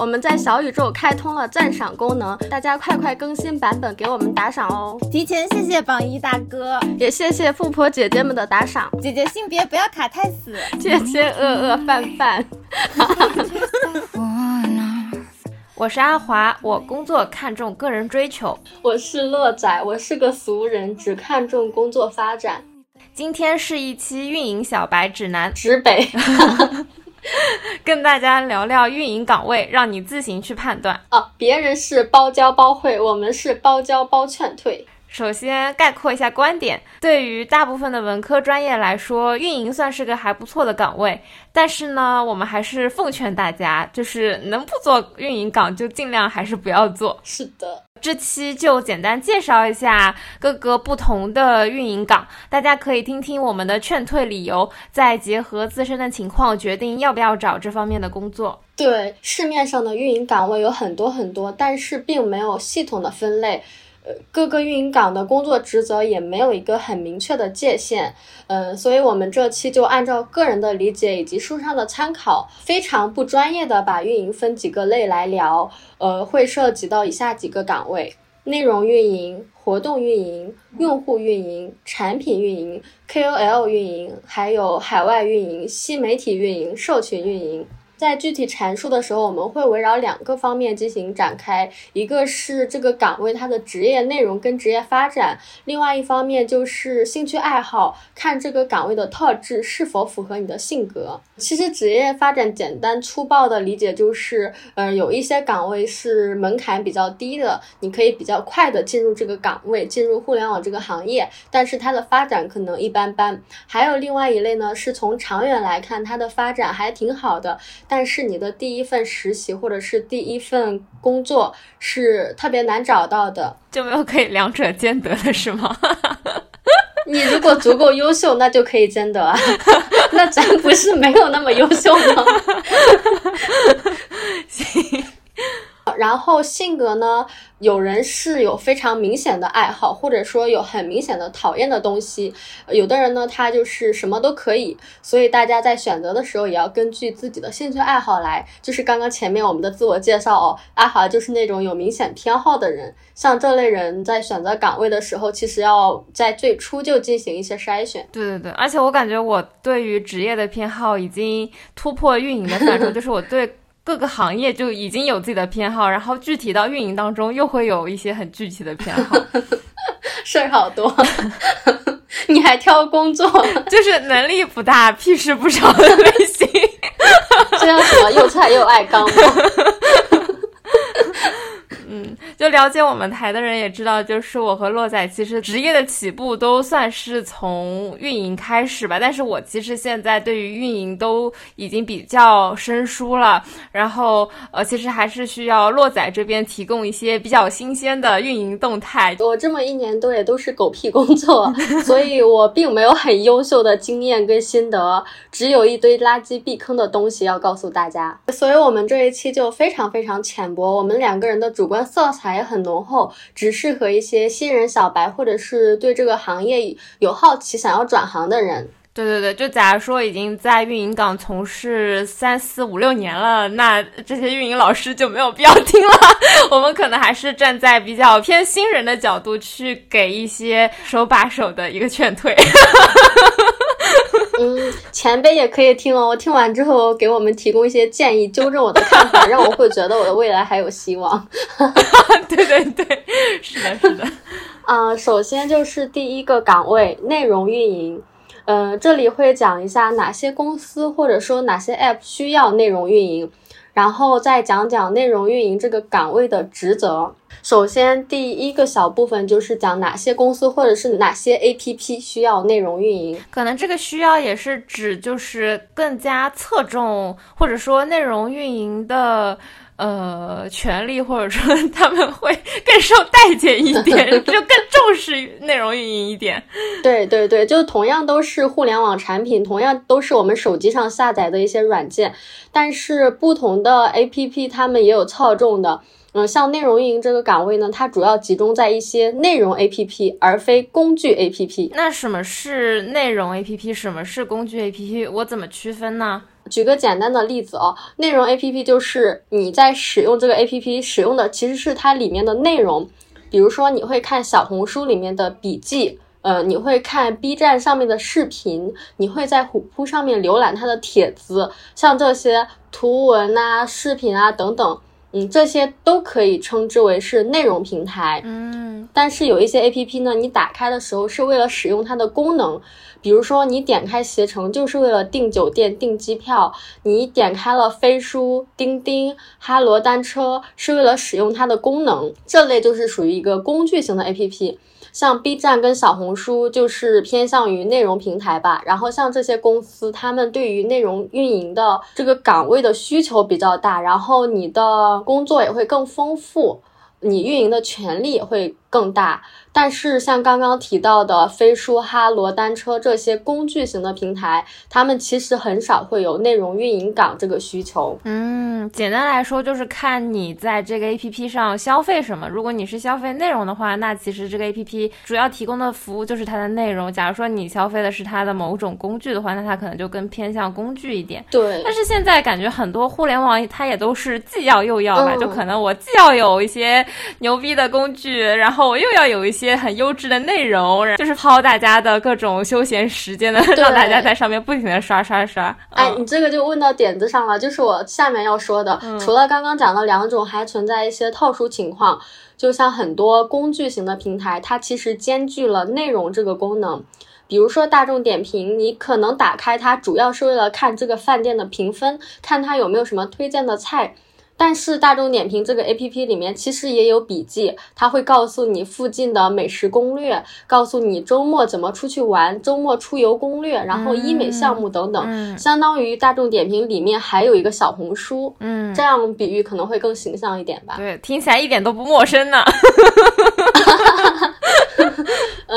我们在小宇宙开通了赞赏功能，大家快快更新版本给我们打赏哦！提前谢谢榜一大哥，也谢谢富婆姐姐们的打赏。姐姐性别不要卡太死，谢谢饿饿饭饭。我是阿华，我工作看重个人追求。我是乐仔，我是个俗人，只看重工作发展。今天是一期运营小白指南，指北。跟大家聊聊运营岗位，让你自行去判断啊。别人是包教包会，我们是包教包劝退。首先概括一下观点，对于大部分的文科专业来说，运营算是个还不错的岗位。但是呢，我们还是奉劝大家，就是能不做运营岗就尽量还是不要做。是的。这期就简单介绍一下各个不同的运营岗，大家可以听听我们的劝退理由，再结合自身的情况决定要不要找这方面的工作。对，市面上的运营岗位有很多很多，但是并没有系统的分类。呃，各个运营岗的工作职责也没有一个很明确的界限，嗯，所以我们这期就按照个人的理解以及书上的参考，非常不专业的把运营分几个类来聊，呃，会涉及到以下几个岗位：内容运营、活动运营、用户运营、产品运营、KOL 运营，还有海外运营、新媒体运营、社群运营。在具体阐述的时候，我们会围绕两个方面进行展开，一个是这个岗位它的职业内容跟职业发展，另外一方面就是兴趣爱好，看这个岗位的特质是否符合你的性格。其实职业发展简单粗暴的理解就是，嗯，有一些岗位是门槛比较低的，你可以比较快的进入这个岗位，进入互联网这个行业，但是它的发展可能一般般。还有另外一类呢，是从长远来看，它的发展还挺好的。但是你的第一份实习或者是第一份工作是特别难找到的，就没有可以两者兼得的是吗？你如果足够优秀，那就可以兼得啊。那咱不是没有那么优秀吗？行。然后性格呢？有人是有非常明显的爱好，或者说有很明显的讨厌的东西。有的人呢，他就是什么都可以。所以大家在选择的时候，也要根据自己的兴趣爱好来。就是刚刚前面我们的自我介绍哦，阿华就是那种有明显偏好的人。像这类人在选择岗位的时候，其实要在最初就进行一些筛选。对对对，而且我感觉我对于职业的偏好已经突破运营的范畴，就是我对。各个行业就已经有自己的偏好，然后具体到运营当中又会有一些很具体的偏好，事儿好多。你还挑工作，就是能力不大，屁事不少的类型。这叫什么？又菜又爱刚吗？嗯，就了解我们台的人也知道，就是我和洛仔其实职业的起步都算是从运营开始吧。但是我其实现在对于运营都已经比较生疏了。然后呃，其实还是需要洛仔这边提供一些比较新鲜的运营动态。我这么一年多也都是狗屁工作，所以我并没有很优秀的经验跟心得，只有一堆垃圾避坑的东西要告诉大家。所以我们这一期就非常非常浅薄，我们两个人的主观。色彩也很浓厚，只适合一些新人小白，或者是对这个行业有好奇、想要转行的人。对对对，就假如说已经在运营岗从事三四五六年了，那这些运营老师就没有必要听了。我们可能还是站在比较偏新人的角度去给一些手把手的一个劝退。嗯，前辈也可以听哦。听完之后给我们提供一些建议，纠正我的看法，让我会觉得我的未来还有希望。对对对，是的，是的。啊，首先就是第一个岗位，内容运营。嗯，这里会讲一下哪些公司或者说哪些 App 需要内容运营，然后再讲讲内容运营这个岗位的职责。首先，第一个小部分就是讲哪些公司或者是哪些 APP 需要内容运营。可能这个需要也是指就是更加侧重或者说内容运营的。呃，权利或者说 他们会更受待见一点，就更重视内容运营一点。对对对，就同样都是互联网产品，同样都是我们手机上下载的一些软件，但是不同的 APP 他们也有侧重的。嗯，像内容运营这个岗位呢，它主要集中在一些内容 APP，而非工具 APP。那什么是内容 APP？什么是工具 APP？我怎么区分呢？举个简单的例子哦，内容 APP 就是你在使用这个 APP 使用的其实是它里面的内容，比如说你会看小红书里面的笔记，呃，你会看 B 站上面的视频，你会在虎扑上面浏览它的帖子，像这些图文啊、视频啊等等。嗯，这些都可以称之为是内容平台。嗯，但是有一些 A P P 呢，你打开的时候是为了使用它的功能，比如说你点开携程就是为了订酒店、订机票；你点开了飞书、钉钉、哈罗单车是为了使用它的功能，这类就是属于一个工具型的 A P P。像 B 站跟小红书就是偏向于内容平台吧，然后像这些公司，他们对于内容运营的这个岗位的需求比较大，然后你的工作也会更丰富，你运营的权利也会更大。但是像刚刚提到的飞书、哈罗单车这些工具型的平台，他们其实很少会有内容运营岗这个需求。嗯，简单来说就是看你在这个 APP 上消费什么。如果你是消费内容的话，那其实这个 APP 主要提供的服务就是它的内容。假如说你消费的是它的某种工具的话，那它可能就更偏向工具一点。对。但是现在感觉很多互联网它也都是既要又要吧，就可能我既要有一些牛逼的工具，然后我又要有一些。些很优质的内容，就是薅大家的各种休闲时间的，让大家在上面不停的刷刷刷。哎，你这个就问到点子上了，就是我下面要说的。除了刚刚讲的两种，还存在一些特殊情况，就像很多工具型的平台，它其实兼具了内容这个功能。比如说大众点评，你可能打开它主要是为了看这个饭店的评分，看它有没有什么推荐的菜。但是大众点评这个 A P P 里面其实也有笔记，它会告诉你附近的美食攻略，告诉你周末怎么出去玩，周末出游攻略，然后医美项目等等，相当于大众点评里面还有一个小红书。嗯，这样比喻可能会更形象一点吧？对，听起来一点都不陌生呢。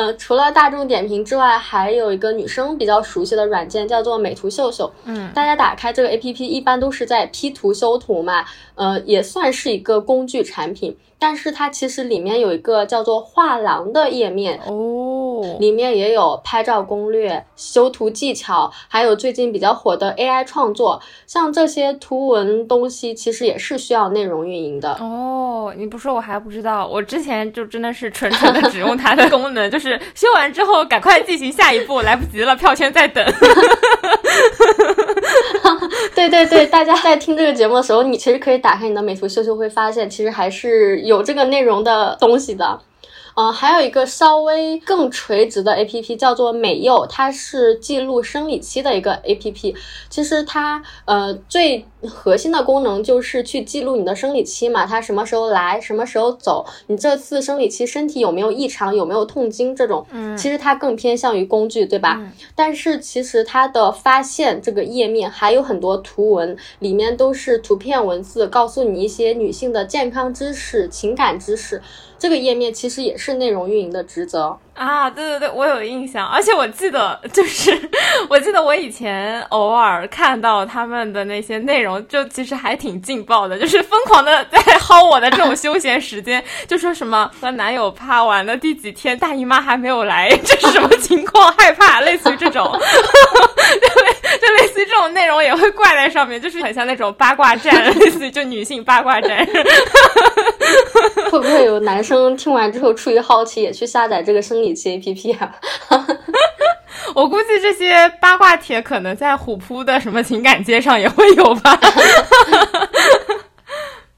呃，除了大众点评之外，还有一个女生比较熟悉的软件叫做美图秀秀。嗯，大家打开这个 A P P，一般都是在 P 图修图嘛。呃，也算是一个工具产品，但是它其实里面有一个叫做画廊的页面哦，里面也有拍照攻略、修图技巧，还有最近比较火的 AI 创作，像这些图文东西，其实也是需要内容运营的哦。你不说我还不知道，我之前就真的是纯纯的只用它的功能，就是修完之后赶快进行下一步，来不及了，票圈在等。对对对，大家在听这个节目的时候，你其实可以打开你的美图秀秀，会发现其实还是有这个内容的东西的。嗯，还有一个稍微更垂直的 A P P 叫做美柚，它是记录生理期的一个 A P P。其实它呃最核心的功能就是去记录你的生理期嘛，它什么时候来，什么时候走，你这次生理期身体有没有异常，有没有痛经这种。嗯，其实它更偏向于工具，对吧？但是其实它的发现这个页面还有很多图文，里面都是图片文字，告诉你一些女性的健康知识、情感知识。这个页面其实也是内容运营的职责。啊，对对对，我有印象，而且我记得，就是 我记得我以前偶尔看到他们的那些内容，就其实还挺劲爆的，就是疯狂的在薅我的这种休闲时间，就说什么和男友趴完的第几天，大姨妈还没有来，这是什么情况？害怕，类似于这种，就 就类似于这种内容也会挂在上面，就是很像那种八卦站，类似于就女性八卦站。会不会有男生听完之后出于好奇也去下载这个生？理期 A P P 啊，我估计这些八卦帖可能在虎扑的什么情感街上也会有吧。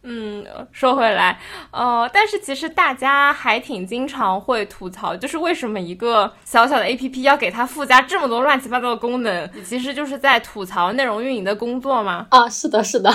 嗯，说回来，呃，但是其实大家还挺经常会吐槽，就是为什么一个小小的 A P P 要给它附加这么多乱七八糟的功能？其实就是在吐槽内容运营的工作吗？啊，是的，是的。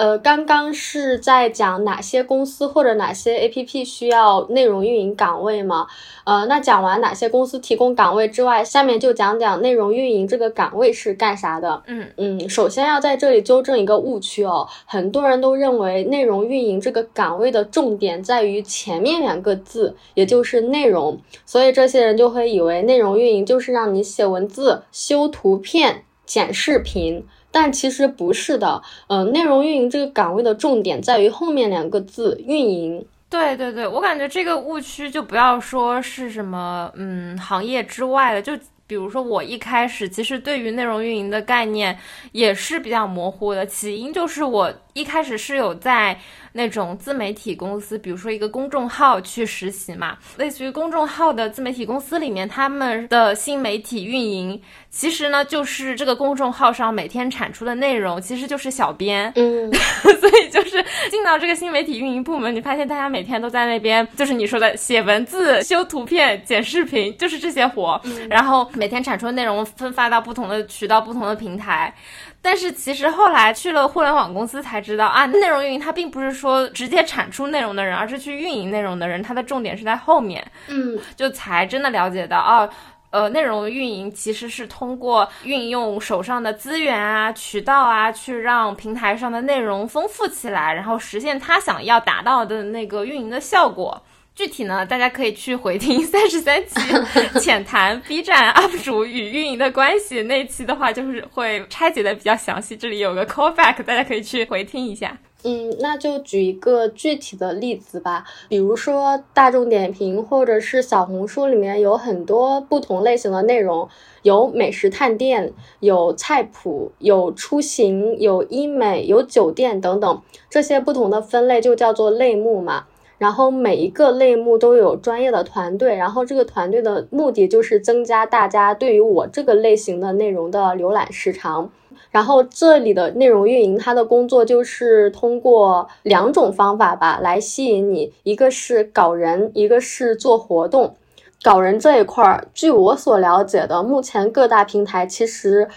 呃，刚刚是在讲哪些公司或者哪些 APP 需要内容运营岗位吗？呃，那讲完哪些公司提供岗位之外，下面就讲讲内容运营这个岗位是干啥的。嗯嗯，首先要在这里纠正一个误区哦，很多人都认为内容运营这个岗位的重点在于前面两个字，也就是内容，所以这些人就会以为内容运营就是让你写文字、修图片、剪视频。但其实不是的，嗯，内容运营这个岗位的重点在于后面两个字“运营”。对对对，我感觉这个误区就不要说是什么，嗯，行业之外的，就比如说我一开始其实对于内容运营的概念也是比较模糊的，起因就是我一开始是有在那种自媒体公司，比如说一个公众号去实习嘛，类似于公众号的自媒体公司里面，他们的新媒体运营其实呢就是这个公众号上每天产出的内容，其实就是小编，嗯，所以就是进到这个新媒体运营部门，你发现大家每天都在那边，就是你说的写文字、修图片、剪视频，就是这些活，然后。每天产出的内容分发到不同的渠道、不同的平台，但是其实后来去了互联网公司才知道啊，内容运营它并不是说直接产出内容的人，而是去运营内容的人，它的重点是在后面。嗯，就才真的了解到哦，呃，内容运营其实是通过运用手上的资源啊、渠道啊，去让平台上的内容丰富起来，然后实现他想要达到的那个运营的效果。具体呢，大家可以去回听三十三期 浅谈 B 站 UP 主与运营的关系那期的话，就是会拆解的比较详细。这里有个 callback，大家可以去回听一下。嗯，那就举一个具体的例子吧，比如说大众点评或者是小红书里面有很多不同类型的内容，有美食探店，有菜谱，有出行，有医美，有酒店等等，这些不同的分类就叫做类目嘛。然后每一个类目都有专业的团队，然后这个团队的目的就是增加大家对于我这个类型的内容的浏览时长。然后这里的内容运营，它的工作就是通过两种方法吧来吸引你，一个是搞人，一个是做活动。搞人这一块儿，据我所了解的，目前各大平台其实。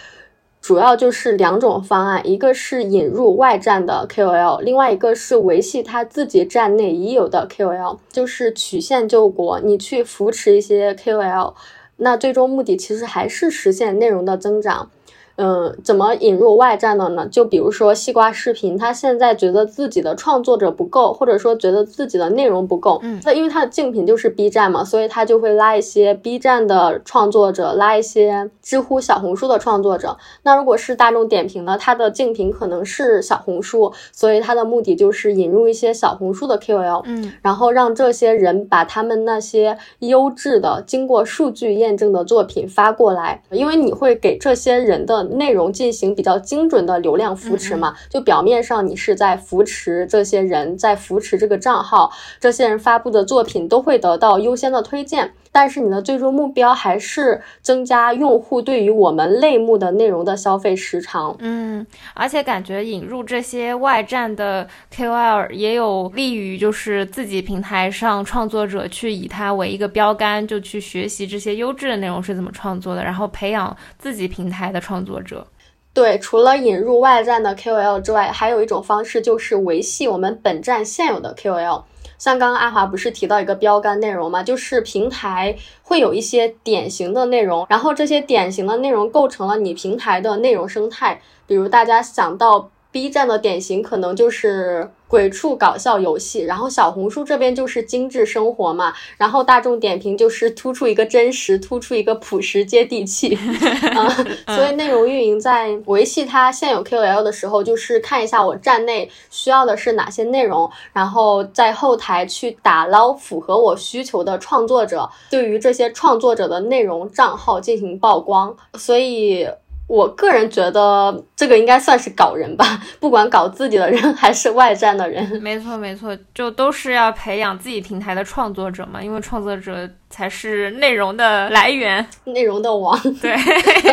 主要就是两种方案，一个是引入外站的 KOL，另外一个是维系他自己站内已有的 KOL，就是曲线救国。你去扶持一些 KOL，那最终目的其实还是实现内容的增长。嗯，怎么引入外站的呢？就比如说西瓜视频，他现在觉得自己的创作者不够，或者说觉得自己的内容不够，嗯，那因为他的竞品就是 B 站嘛，所以他就会拉一些 B 站的创作者，拉一些知乎、小红书的创作者。那如果是大众点评呢，它的竞品可能是小红书，所以它的目的就是引入一些小红书的 KOL，嗯，然后让这些人把他们那些优质的、经过数据验证的作品发过来，因为你会给这些人的。内容进行比较精准的流量扶持嘛？就表面上你是在扶持这些人，在扶持这个账号，这些人发布的作品都会得到优先的推荐。但是你的最终目标还是增加用户对于我们类目的内容的消费时长。嗯，而且感觉引入这些外站的 KOL 也有利于就是自己平台上创作者去以它为一个标杆，就去学习这些优质的内容是怎么创作的，然后培养自己平台的创作作者。对，除了引入外站的 KOL 之外，还有一种方式就是维系我们本站现有的 KOL。像刚刚阿华不是提到一个标杆内容嘛？就是平台会有一些典型的内容，然后这些典型的内容构成了你平台的内容生态。比如大家想到 B 站的典型，可能就是。鬼畜搞笑游戏，然后小红书这边就是精致生活嘛，然后大众点评就是突出一个真实，突出一个朴实接地气啊。所以内容运营在维系它现有 KOL 的时候，就是看一下我站内需要的是哪些内容，然后在后台去打捞符合我需求的创作者，对于这些创作者的内容账号进行曝光。所以。我个人觉得这个应该算是搞人吧，不管搞自己的人还是外站的人。没错，没错，就都是要培养自己平台的创作者嘛，因为创作者才是内容的来源，内容的王。对，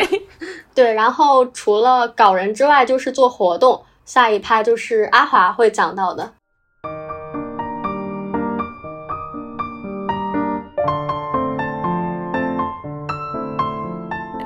对。然后除了搞人之外，就是做活动。下一趴就是阿华会讲到的。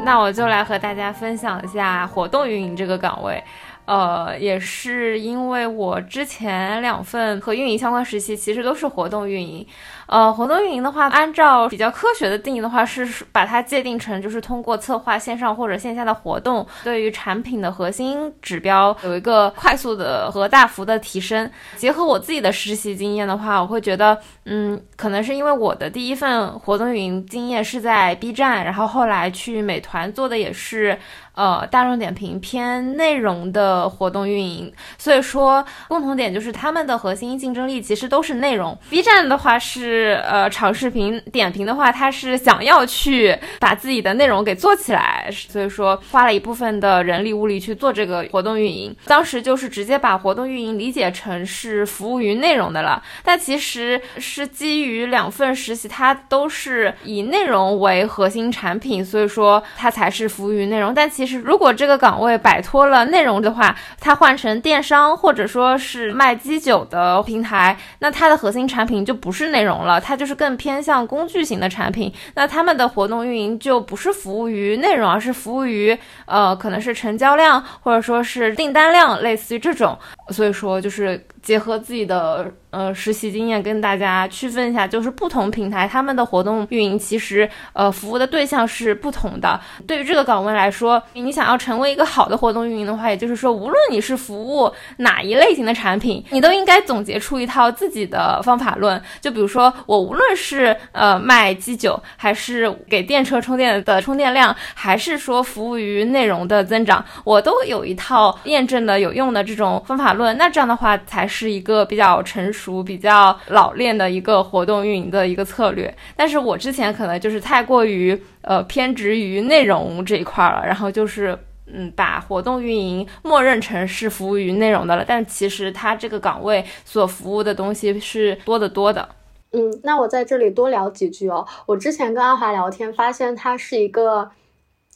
那我就来和大家分享一下活动运营这个岗位。呃，也是因为我之前两份和运营相关实习，其实都是活动运营。呃，活动运营的话，按照比较科学的定义的话，是把它界定成就是通过策划线上或者线下的活动，对于产品的核心指标有一个快速的和大幅的提升。结合我自己的实习经验的话，我会觉得，嗯，可能是因为我的第一份活动运营经验是在 B 站，然后后来去美团做的也是。呃，大众点评偏内容的活动运营，所以说共同点就是他们的核心竞争力其实都是内容。B 站的话是呃长视频点评的话，他是想要去把自己的内容给做起来，所以说花了一部分的人力物力去做这个活动运营。当时就是直接把活动运营理解成是服务于内容的了，但其实是基于两份实习，它都是以内容为核心产品，所以说它才是服务于内容。但其是如果这个岗位摆脱了内容的话，它换成电商或者说是卖基酒的平台，那它的核心产品就不是内容了，它就是更偏向工具型的产品。那他们的活动运营就不是服务于内容，而是服务于呃可能是成交量或者说是订单量，类似于这种。所以说就是结合自己的。呃，实习经验跟大家区分一下，就是不同平台他们的活动运营其实呃服务的对象是不同的。对于这个岗位来说，你想要成为一个好的活动运营的话，也就是说，无论你是服务哪一类型的产品，你都应该总结出一套自己的方法论。就比如说，我无论是呃卖基酒，还是给电车充电的充电量，还是说服务于内容的增长，我都有一套验证的有用的这种方法论。那这样的话，才是一个比较成熟。比较老练的一个活动运营的一个策略，但是我之前可能就是太过于呃偏执于内容这一块了，然后就是嗯把活动运营默认成是服务于内容的了，但其实它这个岗位所服务的东西是多得多的。嗯，那我在这里多聊几句哦。我之前跟阿华聊天，发现他是一个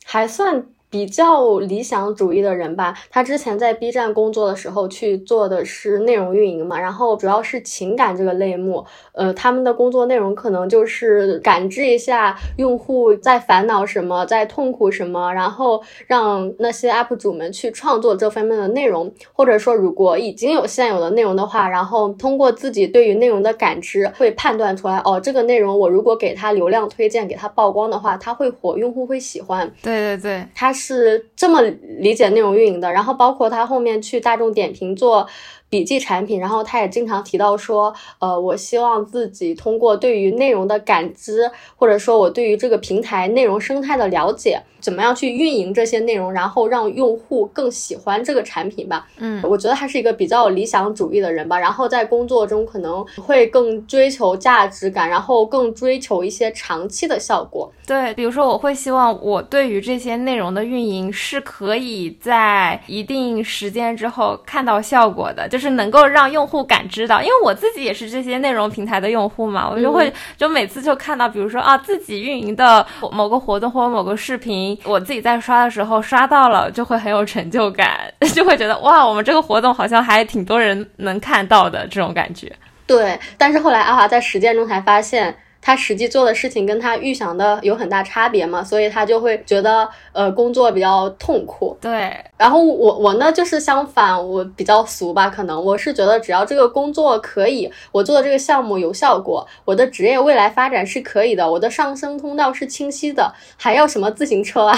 还算。比较理想主义的人吧，他之前在 B 站工作的时候去做的是内容运营嘛，然后主要是情感这个类目，呃，他们的工作内容可能就是感知一下用户在烦恼什么，在痛苦什么，然后让那些 UP 主们去创作这方面的内容，或者说如果已经有现有的内容的话，然后通过自己对于内容的感知，会判断出来，哦，这个内容我如果给他流量推荐，给他曝光的话，他会火，用户会喜欢。对对对，他。是这么理解内容运营的，然后包括他后面去大众点评做笔记产品，然后他也经常提到说，呃，我希望自己通过对于内容的感知，或者说我对于这个平台内容生态的了解。怎么样去运营这些内容，然后让用户更喜欢这个产品吧？嗯，我觉得他是一个比较理想主义的人吧。然后在工作中可能会更追求价值感，然后更追求一些长期的效果。对，比如说我会希望我对于这些内容的运营是可以在一定时间之后看到效果的，就是能够让用户感知到。因为我自己也是这些内容平台的用户嘛，我就会就每次就看到，比如说啊自己运营的某个活动或者某个视频。我自己在刷的时候刷到了，就会很有成就感，就会觉得哇，我们这个活动好像还挺多人能看到的这种感觉。对，但是后来阿华在实践中才发现。他实际做的事情跟他预想的有很大差别嘛，所以他就会觉得呃工作比较痛苦。对，然后我我呢就是相反，我比较俗吧，可能我是觉得只要这个工作可以，我做的这个项目有效果，我的职业未来发展是可以的，我的上升通道是清晰的，还要什么自行车啊？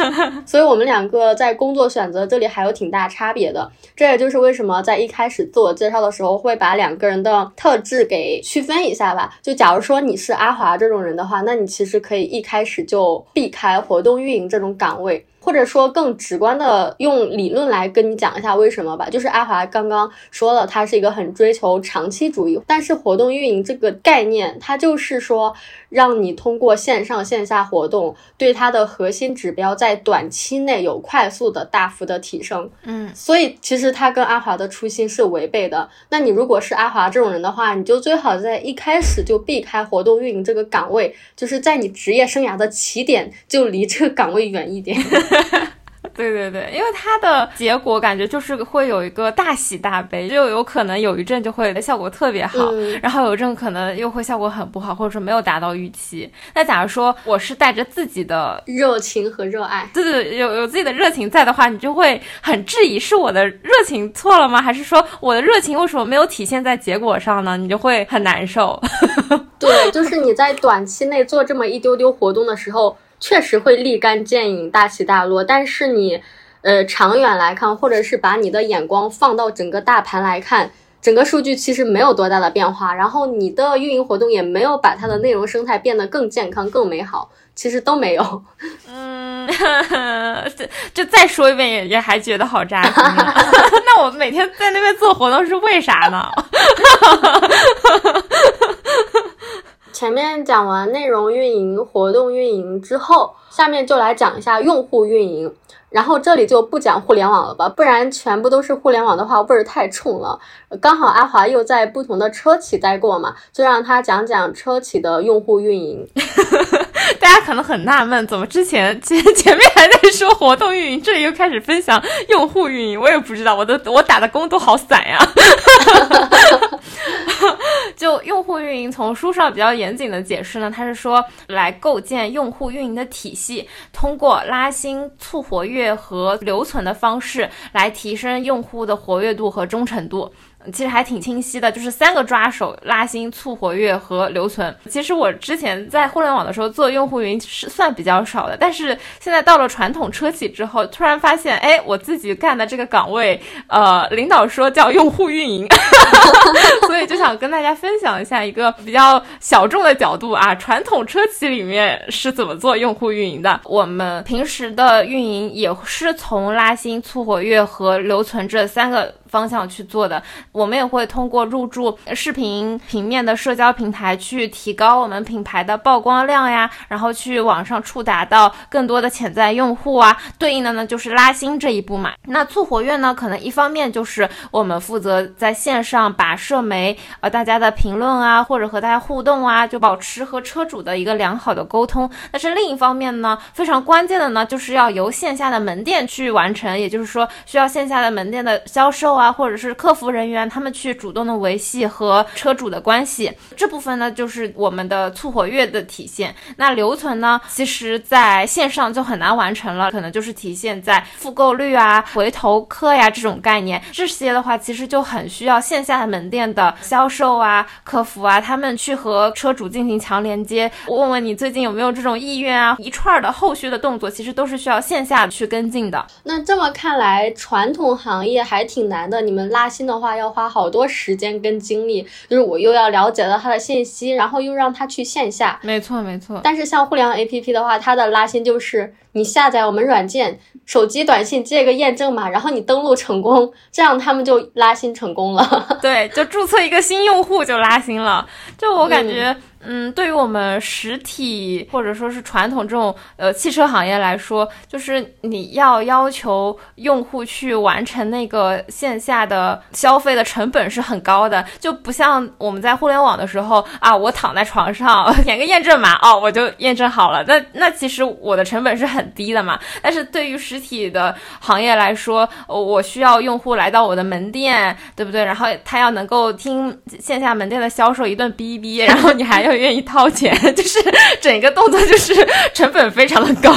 所以我们两个在工作选择这里还有挺大差别的。这也就是为什么在一开始自我介绍的时候会把两个人的特质给区分一下吧。就假如说你。是阿华这种人的话，那你其实可以一开始就避开活动运营这种岗位。或者说更直观的用理论来跟你讲一下为什么吧，就是阿华刚刚说了，他是一个很追求长期主义，但是活动运营这个概念，它就是说让你通过线上线下活动，对它的核心指标在短期内有快速的大幅的提升。嗯，所以其实他跟阿华的初心是违背的。那你如果是阿华这种人的话，你就最好在一开始就避开活动运营这个岗位，就是在你职业生涯的起点就离这个岗位远一点。对对对，因为它的结果感觉就是会有一个大喜大悲，就有可能有一阵就会效果特别好，然后有一阵可能又会效果很不好，或者说没有达到预期。那假如说我是带着自己的热情和热爱，对对，有有自己的热情在的话，你就会很质疑是我的热情错了吗？还是说我的热情为什么没有体现在结果上呢？你就会很难受。对，就是你在短期内做这么一丢丢活动的时候。确实会立竿见影、大起大落，但是你，呃，长远来看，或者是把你的眼光放到整个大盘来看，整个数据其实没有多大的变化，然后你的运营活动也没有把它的内容生态变得更健康、更美好，其实都没有。嗯，这就再说一遍，也也还觉得好扎心。那我每天在那边做活动是为啥呢？前面讲完内容运营、活动运营之后，下面就来讲一下用户运营。然后这里就不讲互联网了吧，不然全部都是互联网的话，味儿太冲了。刚好阿华又在不同的车企待过嘛，就让他讲讲车企的用户运营。大家可能很纳闷，怎么之前 前前面还在说活动运营，这里又开始分享用户运营？我也不知道，我的我打的工都好散呀。就用户运营，从书上比较严谨的解释呢，它是说来构建用户运营的体系，通过拉新、促活跃和留存的方式来提升用户的活跃度和忠诚度。其实还挺清晰的，就是三个抓手：拉新、促活跃和留存。其实我之前在互联网的时候做用户运营是算比较少的，但是现在到了传统车企之后，突然发现，哎，我自己干的这个岗位，呃，领导说叫用户运营，所以就想跟大家分享一下一个比较小众的角度啊，传统车企里面是怎么做用户运营的。我们平时的运营也是从拉新、促活跃和留存这三个。方向去做的，我们也会通过入驻视频平面的社交平台去提高我们品牌的曝光量呀，然后去网上触达到更多的潜在用户啊。对应的呢就是拉新这一步嘛。那促活跃呢，可能一方面就是我们负责在线上把社媒呃大家的评论啊，或者和大家互动啊，就保持和车主的一个良好的沟通。但是另一方面呢，非常关键的呢，就是要由线下的门店去完成，也就是说需要线下的门店的销售。啊，或者是客服人员，他们去主动的维系和车主的关系，这部分呢就是我们的促活跃的体现。那留存呢，其实在线上就很难完成了，可能就是体现在复购率啊、回头客呀这种概念。这些的话，其实就很需要线下的门店的销售啊、客服啊，他们去和车主进行强连接，问问你最近有没有这种意愿啊，一串的后续的动作，其实都是需要线下去跟进的。那这么看来，传统行业还挺难。的你们拉新的话要花好多时间跟精力，就是我又要了解到他的信息，然后又让他去线下。没错没错。但是像互联网 APP 的话，它的拉新就是你下载我们软件，手机短信接个验证码，然后你登录成功，这样他们就拉新成功了。对，就注册一个新用户就拉新了。就我感觉。嗯，对于我们实体或者说是传统这种呃汽车行业来说，就是你要要求用户去完成那个线下的消费的成本是很高的，就不像我们在互联网的时候啊，我躺在床上 填个验证码哦，我就验证好了。那那其实我的成本是很很低的嘛。但是对于实体的行业来说，我需要用户来到我的门店，对不对？然后他要能够听线下门店的销售一顿逼逼，然后你还要。愿意掏钱，就是整个动作就是成本非常的高。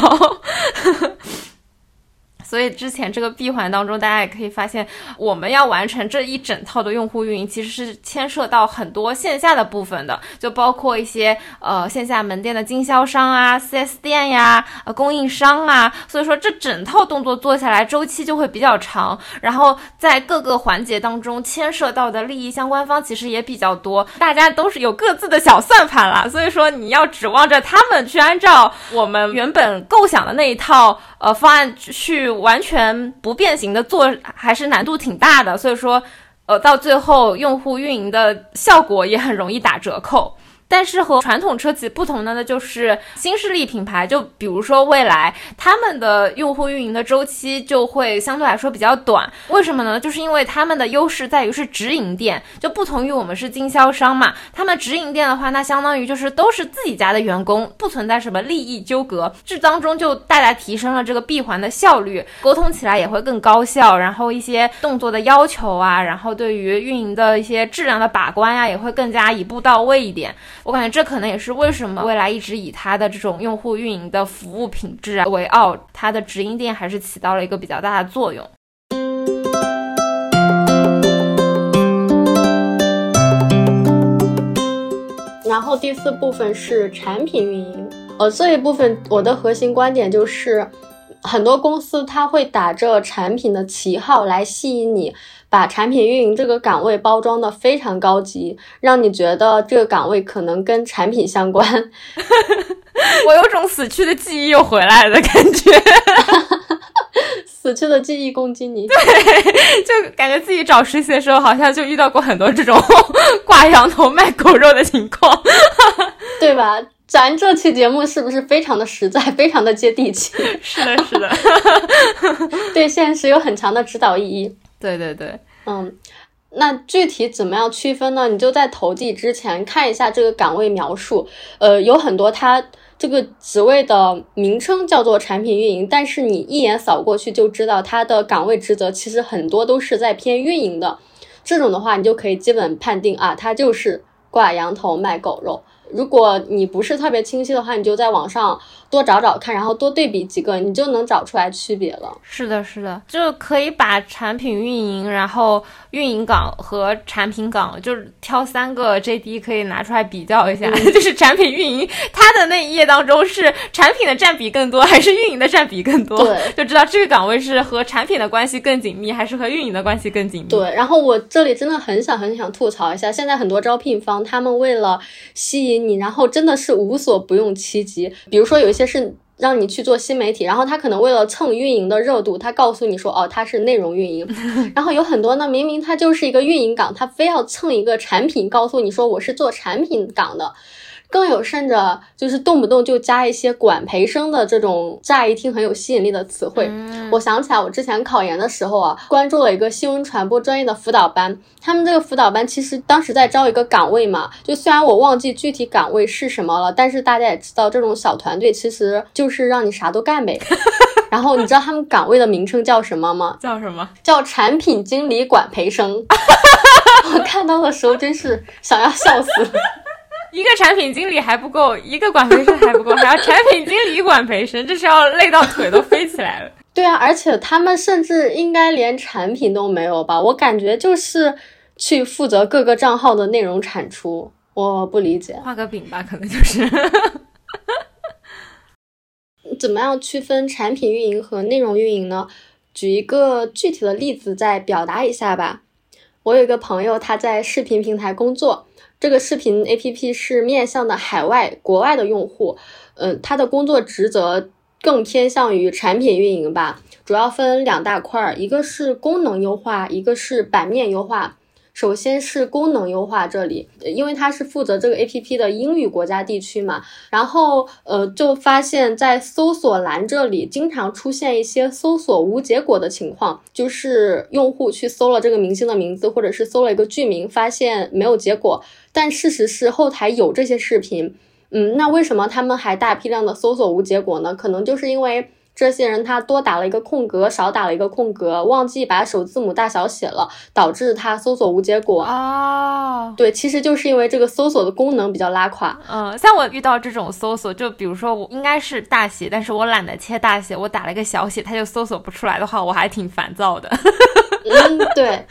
所以之前这个闭环当中，大家也可以发现，我们要完成这一整套的用户运营，其实是牵涉到很多线下的部分的，就包括一些呃线下门店的经销商啊、4S 店呀、呃供应商啊。所以说这整套动作做下来周期就会比较长，然后在各个环节当中牵涉到的利益相关方其实也比较多，大家都是有各自的小算盘了。所以说你要指望着他们去按照我们原本构想的那一套呃方案去。完全不变形的做还是难度挺大的，所以说，呃，到最后用户运营的效果也很容易打折扣。但是和传统车企不同的呢，就是新势力品牌，就比如说蔚来，他们的用户运营的周期就会相对来说比较短。为什么呢？就是因为他们的优势在于是直营店，就不同于我们是经销商嘛。他们直营店的话，那相当于就是都是自己家的员工，不存在什么利益纠葛，这当中就大大提升了这个闭环的效率，沟通起来也会更高效。然后一些动作的要求啊，然后对于运营的一些质量的把关呀，也会更加一步到位一点。我感觉这可能也是为什么未来一直以它的这种用户运营的服务品质啊为傲，它的直营店还是起到了一个比较大的作用。然后第四部分是产品运营，呃，这一部分我的核心观点就是，很多公司它会打着产品的旗号来吸引你。把产品运营这个岗位包装的非常高级，让你觉得这个岗位可能跟产品相关。我有种死去的记忆又回来了的感觉。死去的记忆攻击你。对，就感觉自己找实习的时候，好像就遇到过很多这种挂羊头卖狗肉的情况，对吧？咱这期节目是不是非常的实在，非常的接地气？是的，是的，对现实有很强的指导意义。对对对，嗯，那具体怎么样区分呢？你就在投递之前看一下这个岗位描述，呃，有很多它这个职位的名称叫做产品运营，但是你一眼扫过去就知道它的岗位职责其实很多都是在偏运营的。这种的话，你就可以基本判定啊，它就是挂羊头卖狗肉。如果你不是特别清晰的话，你就在网上多找找看，然后多对比几个，你就能找出来区别了。是的，是的，就可以把产品运营，然后运营岗和产品岗，就是挑三个 JD 可以拿出来比较一下，就是产品运营它的那一页当中是产品的占比更多，还是运营的占比更多？对，就知道这个岗位是和产品的关系更紧密，还是和运营的关系更紧密？对。然后我这里真的很想很想吐槽一下，现在很多招聘方他们为了吸引你，然后真的是无所不用其极。比如说有一些是让你去做新媒体，然后他可能为了蹭运营的热度，他告诉你说哦他是内容运营。然后有很多呢，明明他就是一个运营岗，他非要蹭一个产品，告诉你说我是做产品岗的。更有甚者，就是动不动就加一些管培生的这种乍一听很有吸引力的词汇。我想起来，我之前考研的时候啊，关注了一个新闻传播专业的辅导班。他们这个辅导班其实当时在招一个岗位嘛，就虽然我忘记具体岗位是什么了，但是大家也知道，这种小团队其实就是让你啥都干呗。然后你知道他们岗位的名称叫什么吗？叫什么？叫产品经理管培生。我看到的时候真是想要笑死。一个产品经理还不够，一个管培生还不够，还要产品经理管培生，这是要累到腿都飞起来了。对啊，而且他们甚至应该连产品都没有吧？我感觉就是去负责各个账号的内容产出，我不理解。画个饼吧，可能就是。怎么样区分产品运营和内容运营呢？举一个具体的例子再表达一下吧。我有一个朋友，他在视频平台工作。这个视频 APP 是面向的海外、国外的用户，嗯，他的工作职责更偏向于产品运营吧，主要分两大块儿，一个是功能优化，一个是版面优化。首先是功能优化，这里因为他是负责这个 A P P 的英语国家地区嘛，然后呃就发现，在搜索栏这里经常出现一些搜索无结果的情况，就是用户去搜了这个明星的名字，或者是搜了一个剧名，发现没有结果，但事实是后台有这些视频，嗯，那为什么他们还大批量的搜索无结果呢？可能就是因为。这些人他多打了一个空格，少打了一个空格，忘记把首字母大小写了，导致他搜索无结果啊。对，其实就是因为这个搜索的功能比较拉垮。嗯，像我遇到这种搜索，就比如说我应该是大写，但是我懒得切大写，我打了一个小写，它就搜索不出来的话，我还挺烦躁的。嗯，对，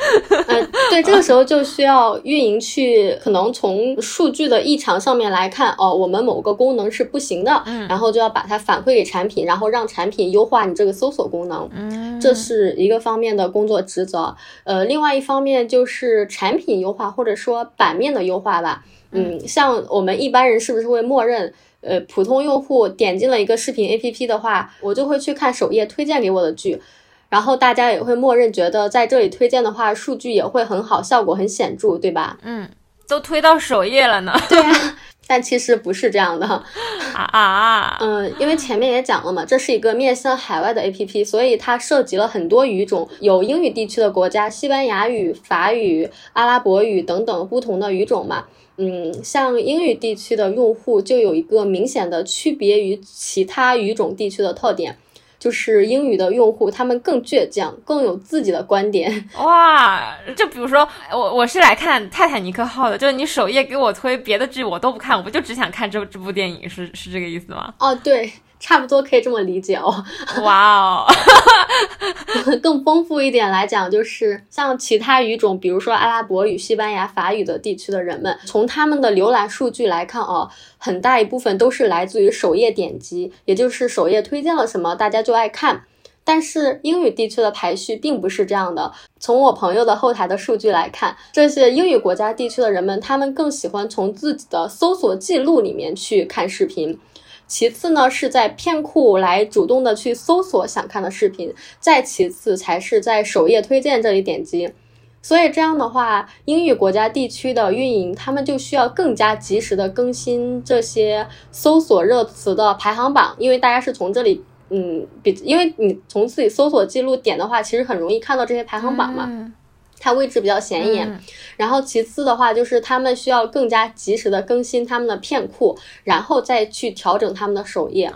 嗯，对，这个时候就需要运营去可能从数据的异常上面来看，哦，我们某个功能是不行的，嗯，然后就要把它反馈给产品，然后让产品优化你这个搜索功能，嗯，这是一个方面的工作职责。呃，另外一方面就是产品优化或者说版面的优化吧，嗯，像我们一般人是不是会默认，呃，普通用户点进了一个视频 APP 的话，我就会去看首页推荐给我的剧。然后大家也会默认觉得在这里推荐的话，数据也会很好，效果很显著，对吧？嗯，都推到首页了呢。对啊，但其实不是这样的。啊啊！嗯，因为前面也讲了嘛，这是一个面向海外的 APP，所以它涉及了很多语种，有英语地区的国家，西班牙语、法语、阿拉伯语等等不同的语种嘛。嗯，像英语地区的用户就有一个明显的区别于其他语种地区的特点。就是英语的用户，他们更倔强，更有自己的观点。哇，就比如说我，我是来看《泰坦尼克号》的，就是你首页给我推别的剧，我都不看，我就只想看这这部电影，是是这个意思吗？哦，对。差不多可以这么理解哦。哇哦，更丰富一点来讲，就是像其他语种，比如说阿拉伯语、西班牙、法语的地区的人们，从他们的浏览数据来看哦，很大一部分都是来自于首页点击，也就是首页推荐了什么，大家就爱看。但是英语地区的排序并不是这样的。从我朋友的后台的数据来看，这些英语国家地区的人们，他们更喜欢从自己的搜索记录里面去看视频。其次呢是在片库来主动的去搜索想看的视频，再其次才是在首页推荐这里点击。所以这样的话，英语国家地区的运营，他们就需要更加及时的更新这些搜索热词的排行榜，因为大家是从这里，嗯，比，因为你从自己搜索记录点的话，其实很容易看到这些排行榜嘛，它位置比较显眼。然后其次的话，就是他们需要更加及时的更新他们的片库，然后再去调整他们的首页。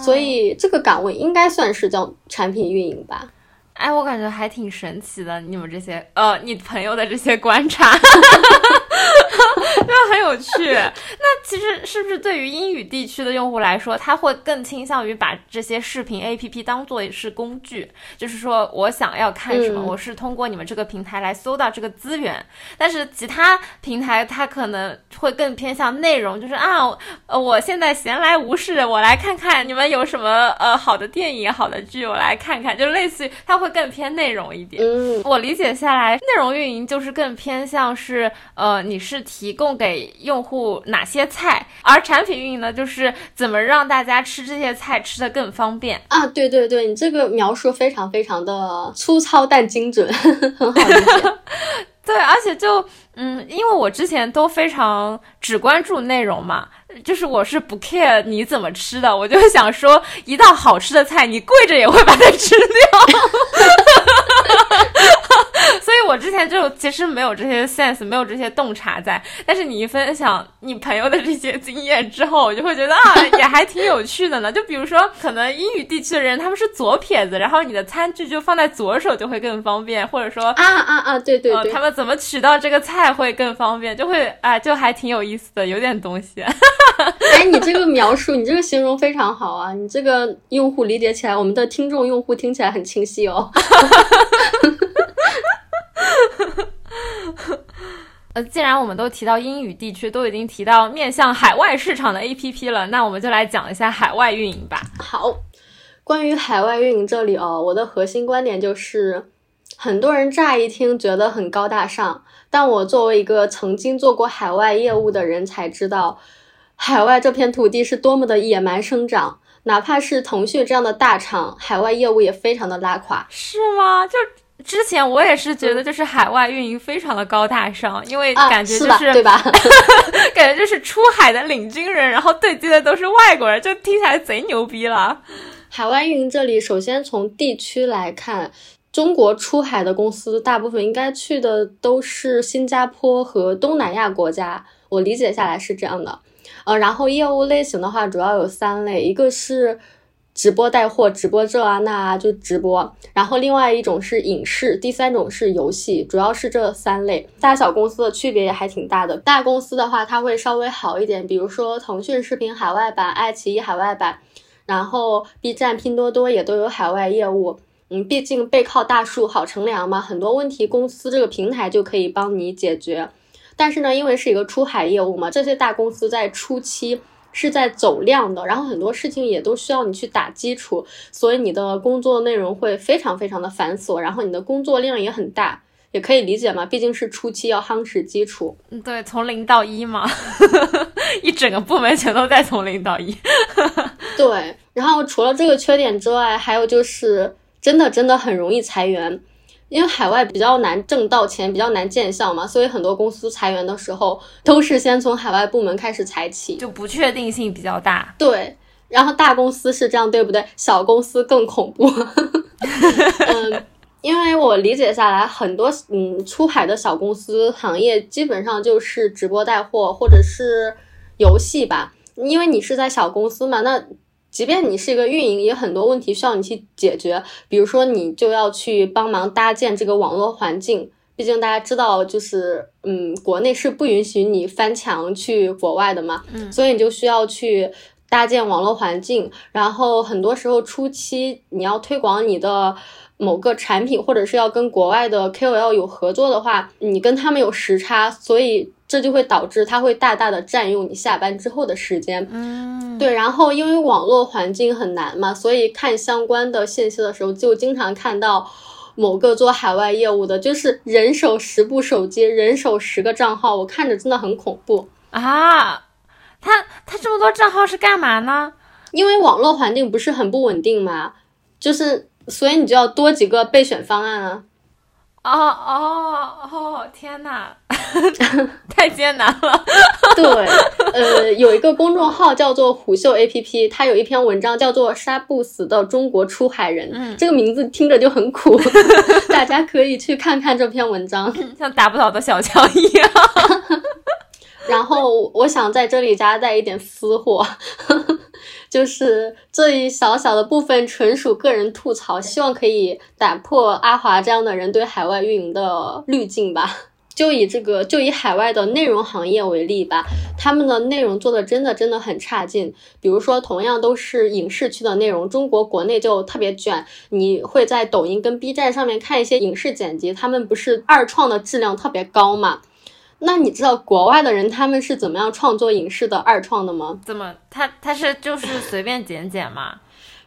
所以这个岗位应该算是叫产品运营吧。哎，我感觉还挺神奇的，你们这些呃，你朋友的这些观察。真的很有趣。那其实是不是对于英语地区的用户来说，他会更倾向于把这些视频 APP 当做是工具？就是说我想要看什么，我是通过你们这个平台来搜到这个资源。但是其他平台它可能会更偏向内容，就是啊，呃，我现在闲来无事，我来看看你们有什么呃好的电影、好的剧，我来看看，就类似于它会更偏内容一点。嗯，我理解下来，内容运营就是更偏向是呃，你是提供。给用户哪些菜，而产品运营呢，就是怎么让大家吃这些菜吃的更方便啊？对对对，你这个描述非常非常的粗糙但精准，很好理解。对，而且就嗯，因为我之前都非常只关注内容嘛，就是我是不 care 你怎么吃的，我就想说一道好吃的菜，你跪着也会把它吃掉。所以我之前就其实没有这些 sense，没有这些洞察在。但是你一分享你朋友的这些经验之后，我就会觉得啊，也还挺有趣的呢。就比如说，可能英语地区的人他们是左撇子，然后你的餐具就放在左手就会更方便，或者说啊啊啊，对对对，他们怎么取到这个菜会更方便，就会啊，就还挺有意思的，有点东西。哎，你这个描述，你这个形容非常好啊，你这个用户理解起来，我们的听众用户听起来很清晰哦。呃，既然我们都提到英语地区，都已经提到面向海外市场的 APP 了，那我们就来讲一下海外运营吧。好，关于海外运营这里哦，我的核心观点就是，很多人乍一听觉得很高大上，但我作为一个曾经做过海外业务的人才知道，海外这片土地是多么的野蛮生长。哪怕是腾讯这样的大厂，海外业务也非常的拉垮，是吗？就。之前我也是觉得，就是海外运营非常的高大上，因为感觉就是对吧？感觉就是出海的领军人，然后对接的都是外国人，就听起来贼牛逼了。海外运营这里，首先从地区来看，中国出海的公司大部分应该去的都是新加坡和东南亚国家，我理解下来是这样的。呃，然后业务类型的话，主要有三类，一个是。直播带货，直播这啊那啊就直播，然后另外一种是影视，第三种是游戏，主要是这三类。大小公司的区别也还挺大的。大公司的话，它会稍微好一点，比如说腾讯视频海外版、爱奇艺海外版，然后 B 站、拼多多也都有海外业务。嗯，毕竟背靠大树好乘凉嘛，很多问题公司这个平台就可以帮你解决。但是呢，因为是一个出海业务嘛，这些大公司在初期。是在走量的，然后很多事情也都需要你去打基础，所以你的工作内容会非常非常的繁琐，然后你的工作量也很大，也可以理解嘛，毕竟是初期要夯实基础。嗯，对，从零到一嘛，一整个部门全都在从零到一。对，然后除了这个缺点之外，还有就是真的真的很容易裁员。因为海外比较难挣到钱，比较难见效嘛，所以很多公司裁员的时候都是先从海外部门开始裁起，就不确定性比较大。对，然后大公司是这样，对不对？小公司更恐怖。嗯，因为我理解下来，很多嗯出海的小公司行业基本上就是直播带货或者是游戏吧，因为你是在小公司嘛，那。即便你是一个运营，也很多问题需要你去解决。比如说，你就要去帮忙搭建这个网络环境。毕竟大家知道，就是嗯，国内是不允许你翻墙去国外的嘛。嗯，所以你就需要去搭建网络环境。然后很多时候初期你要推广你的某个产品，或者是要跟国外的 KOL 有合作的话，你跟他们有时差，所以。这就会导致它会大大的占用你下班之后的时间，嗯，对。然后因为网络环境很难嘛，所以看相关的信息的时候，就经常看到某个做海外业务的，就是人手十部手机，人手十个账号，我看着真的很恐怖啊。他他这么多账号是干嘛呢？因为网络环境不是很不稳定嘛，就是所以你就要多几个备选方案啊。哦哦哦！天哪，太艰难了。对，呃，有一个公众号叫做虎嗅 APP，它有一篇文章叫做《杀不死的中国出海人》，嗯这个名字听着就很苦，大家可以去看看这篇文章。像打不倒的小强一样。然后我想在这里夹带一点私货，就是这一小小的部分纯属个人吐槽，希望可以打破阿华这样的人对海外运营的滤镜吧。就以这个，就以海外的内容行业为例吧，他们的内容做的真的真的很差劲。比如说，同样都是影视区的内容，中国国内就特别卷。你会在抖音跟 B 站上面看一些影视剪辑，他们不是二创的质量特别高嘛？那你知道国外的人他们是怎么样创作影视的二创的吗？怎么？他他是就是随便剪剪吗？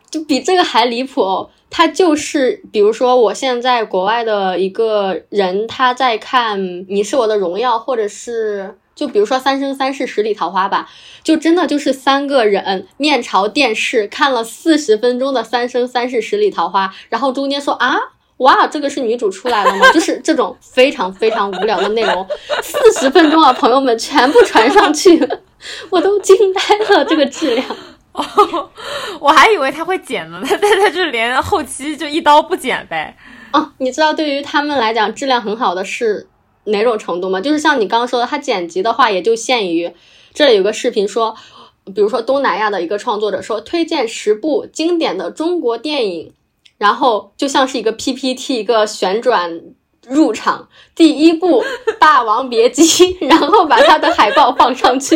就比这个还离谱哦！他就是，比如说，我现在国外的一个人，他在看《你是我的荣耀》，或者是就比如说《三生三世十里桃花》吧，就真的就是三个人面朝电视看了四十分钟的《三生三世十里桃花》，然后中间说啊。哇，这个是女主出来了吗？就是这种非常非常无聊的内容，四十分钟啊，朋友们全部传上去，我都惊呆了，这个质量。哦，我还以为他会剪呢，他他他就连后期就一刀不剪呗。哦，你知道对于他们来讲质量很好的是哪种程度吗？就是像你刚刚说的，他剪辑的话也就限于这里有个视频说，比如说东南亚的一个创作者说推荐十部经典的中国电影，然后就像是一个 PPT 一个旋转。入场第一部《霸王别姬》，然后把它的海报放上去，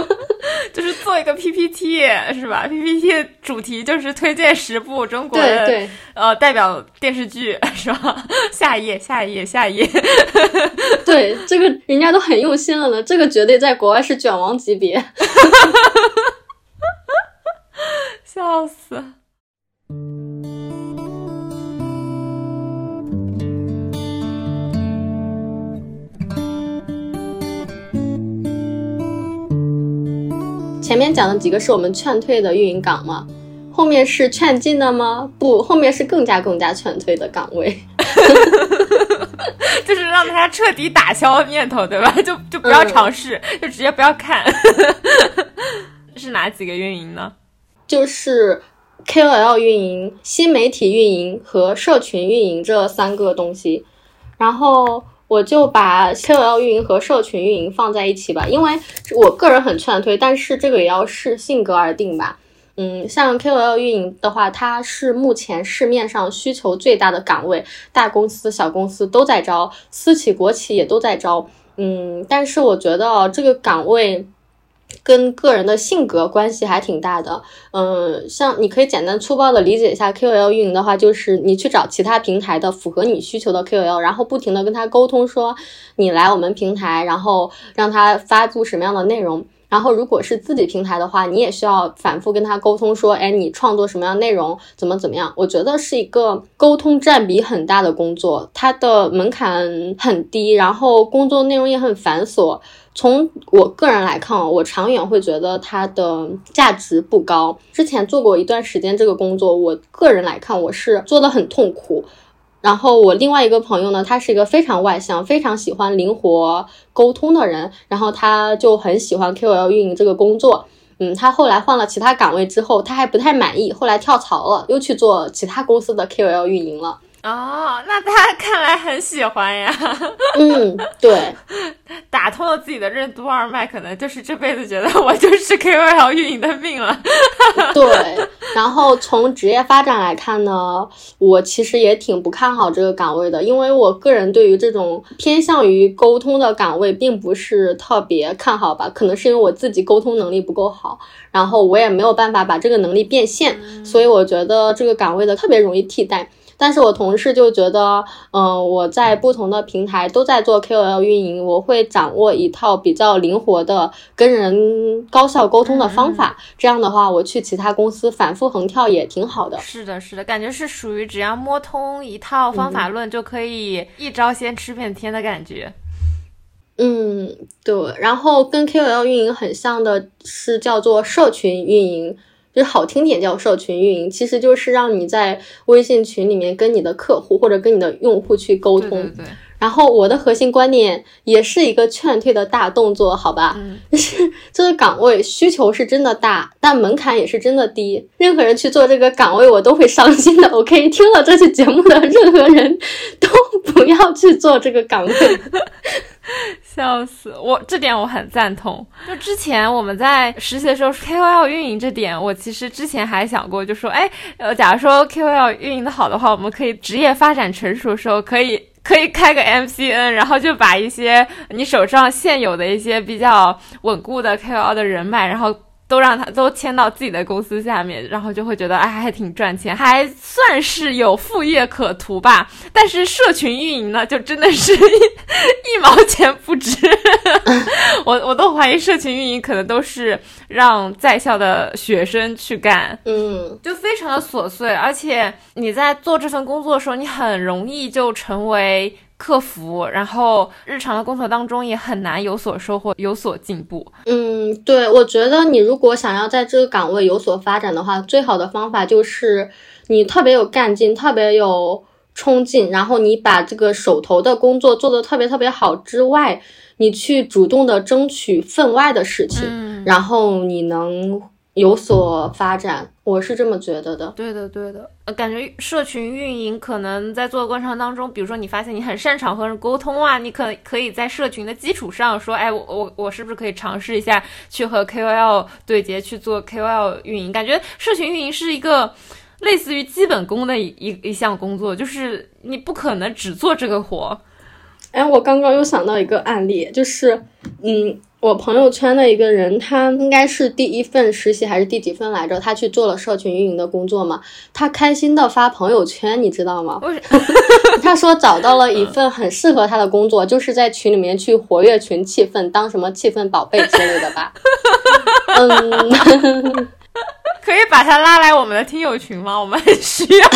就是做一个 PPT 是吧？PPT 主题就是推荐十部中国的对对，呃代表电视剧 是吧？下一页，下一页，下一页。对，这个人家都很用心了呢，这个绝对在国外是卷王级别，笑死。前面讲的几个是我们劝退的运营岗吗？后面是劝进的吗？不，后面是更加更加劝退的岗位。就是让大家彻底打消念头，对吧？就就不要尝试，就直接不要看。是哪几个运营呢？就是 KOL 运营、新媒体运营和社群运营这三个东西。然后我就把 KOL 运营和社群运营放在一起吧，因为我个人很劝退，但是这个也要视性格而定吧。嗯，像 KOL 运营的话，它是目前市面上需求最大的岗位，大公司、小公司都在招，私企、国企也都在招。嗯，但是我觉得这个岗位跟个人的性格关系还挺大的。嗯，像你可以简单粗暴的理解一下 KOL 运营的话，就是你去找其他平台的符合你需求的 KOL，然后不停的跟他沟通说你来我们平台，然后让他发布什么样的内容。然后，如果是自己平台的话，你也需要反复跟他沟通，说，哎，你创作什么样内容，怎么怎么样？我觉得是一个沟通占比很大的工作，它的门槛很低，然后工作内容也很繁琐。从我个人来看，我长远会觉得它的价值不高。之前做过一段时间这个工作，我个人来看，我是做的很痛苦。然后我另外一个朋友呢，他是一个非常外向、非常喜欢灵活沟通的人，然后他就很喜欢 KOL 运营这个工作。嗯，他后来换了其他岗位之后，他还不太满意，后来跳槽了，又去做其他公司的 KOL 运营了。哦，那他看来很喜欢呀。嗯，对，打通了自己的任督二脉，可能就是这辈子觉得我就是 KOL 运营的命了。对，然后从职业发展来看呢，我其实也挺不看好这个岗位的，因为我个人对于这种偏向于沟通的岗位并不是特别看好吧，可能是因为我自己沟通能力不够好，然后我也没有办法把这个能力变现，所以我觉得这个岗位的特别容易替代。但是我同事就觉得，嗯、我在不同的平台都在做 KOL 运营，我会掌握一套比较灵活的跟人高效沟通的方法。这样的话，我去其他公司反复横跳也挺好的。是的，是的，感觉是属于只要摸通一套方法论，就可以一招鲜吃遍天的感觉。嗯，对。然后跟 KOL 运营很像的是叫做社群运营。就是好听点叫社群运营，其实就是让你在微信群里面跟你的客户或者跟你的用户去沟通。然后我的核心观点也是一个劝退的大动作，好吧？嗯 就是这个岗位需求是真的大，但门槛也是真的低。任何人去做这个岗位，我都会伤心的。OK，听了这期节目的任何人都不要去做这个岗位。笑死我，这点我很赞同。就之前我们在实习的时候，KOL 运营这点，我其实之前还想过，就说，哎，呃，假如说 KOL 运营的好的话，我们可以职业发展成熟的时候，可以可以开个 MCN，然后就把一些你手上现有的一些比较稳固的 KOL 的人脉，然后。都让他都签到自己的公司下面，然后就会觉得哎还挺赚钱，还算是有副业可图吧。但是社群运营呢，就真的是一 一毛钱不值。我我都怀疑社群运营可能都是让在校的学生去干，嗯，就非常的琐碎，而且你在做这份工作的时候，你很容易就成为。客服，然后日常的工作当中也很难有所收获、有所进步。嗯，对，我觉得你如果想要在这个岗位有所发展的话，最好的方法就是你特别有干劲、特别有冲劲，然后你把这个手头的工作做得特别特别好之外，你去主动的争取分外的事情，然后你能。有所发展，我是这么觉得的。对的，对的，感觉社群运营可能在做的过程当中，比如说你发现你很擅长和人沟通啊，你可可以在社群的基础上说，哎，我我我是不是可以尝试一下去和 KOL 对接，去做 KOL 运营？感觉社群运营是一个类似于基本功的一一一项工作，就是你不可能只做这个活。哎，我刚刚又想到一个案例，就是，嗯。我朋友圈的一个人，他应该是第一份实习还是第几份来着？他去做了社群运营的工作嘛？他开心的发朋友圈，你知道吗？他说找到了一份很适合他的工作，就是在群里面去活跃群气氛，当什么气氛宝贝之类的吧。嗯，可以把他拉来我们的听友群吗？我们很需要。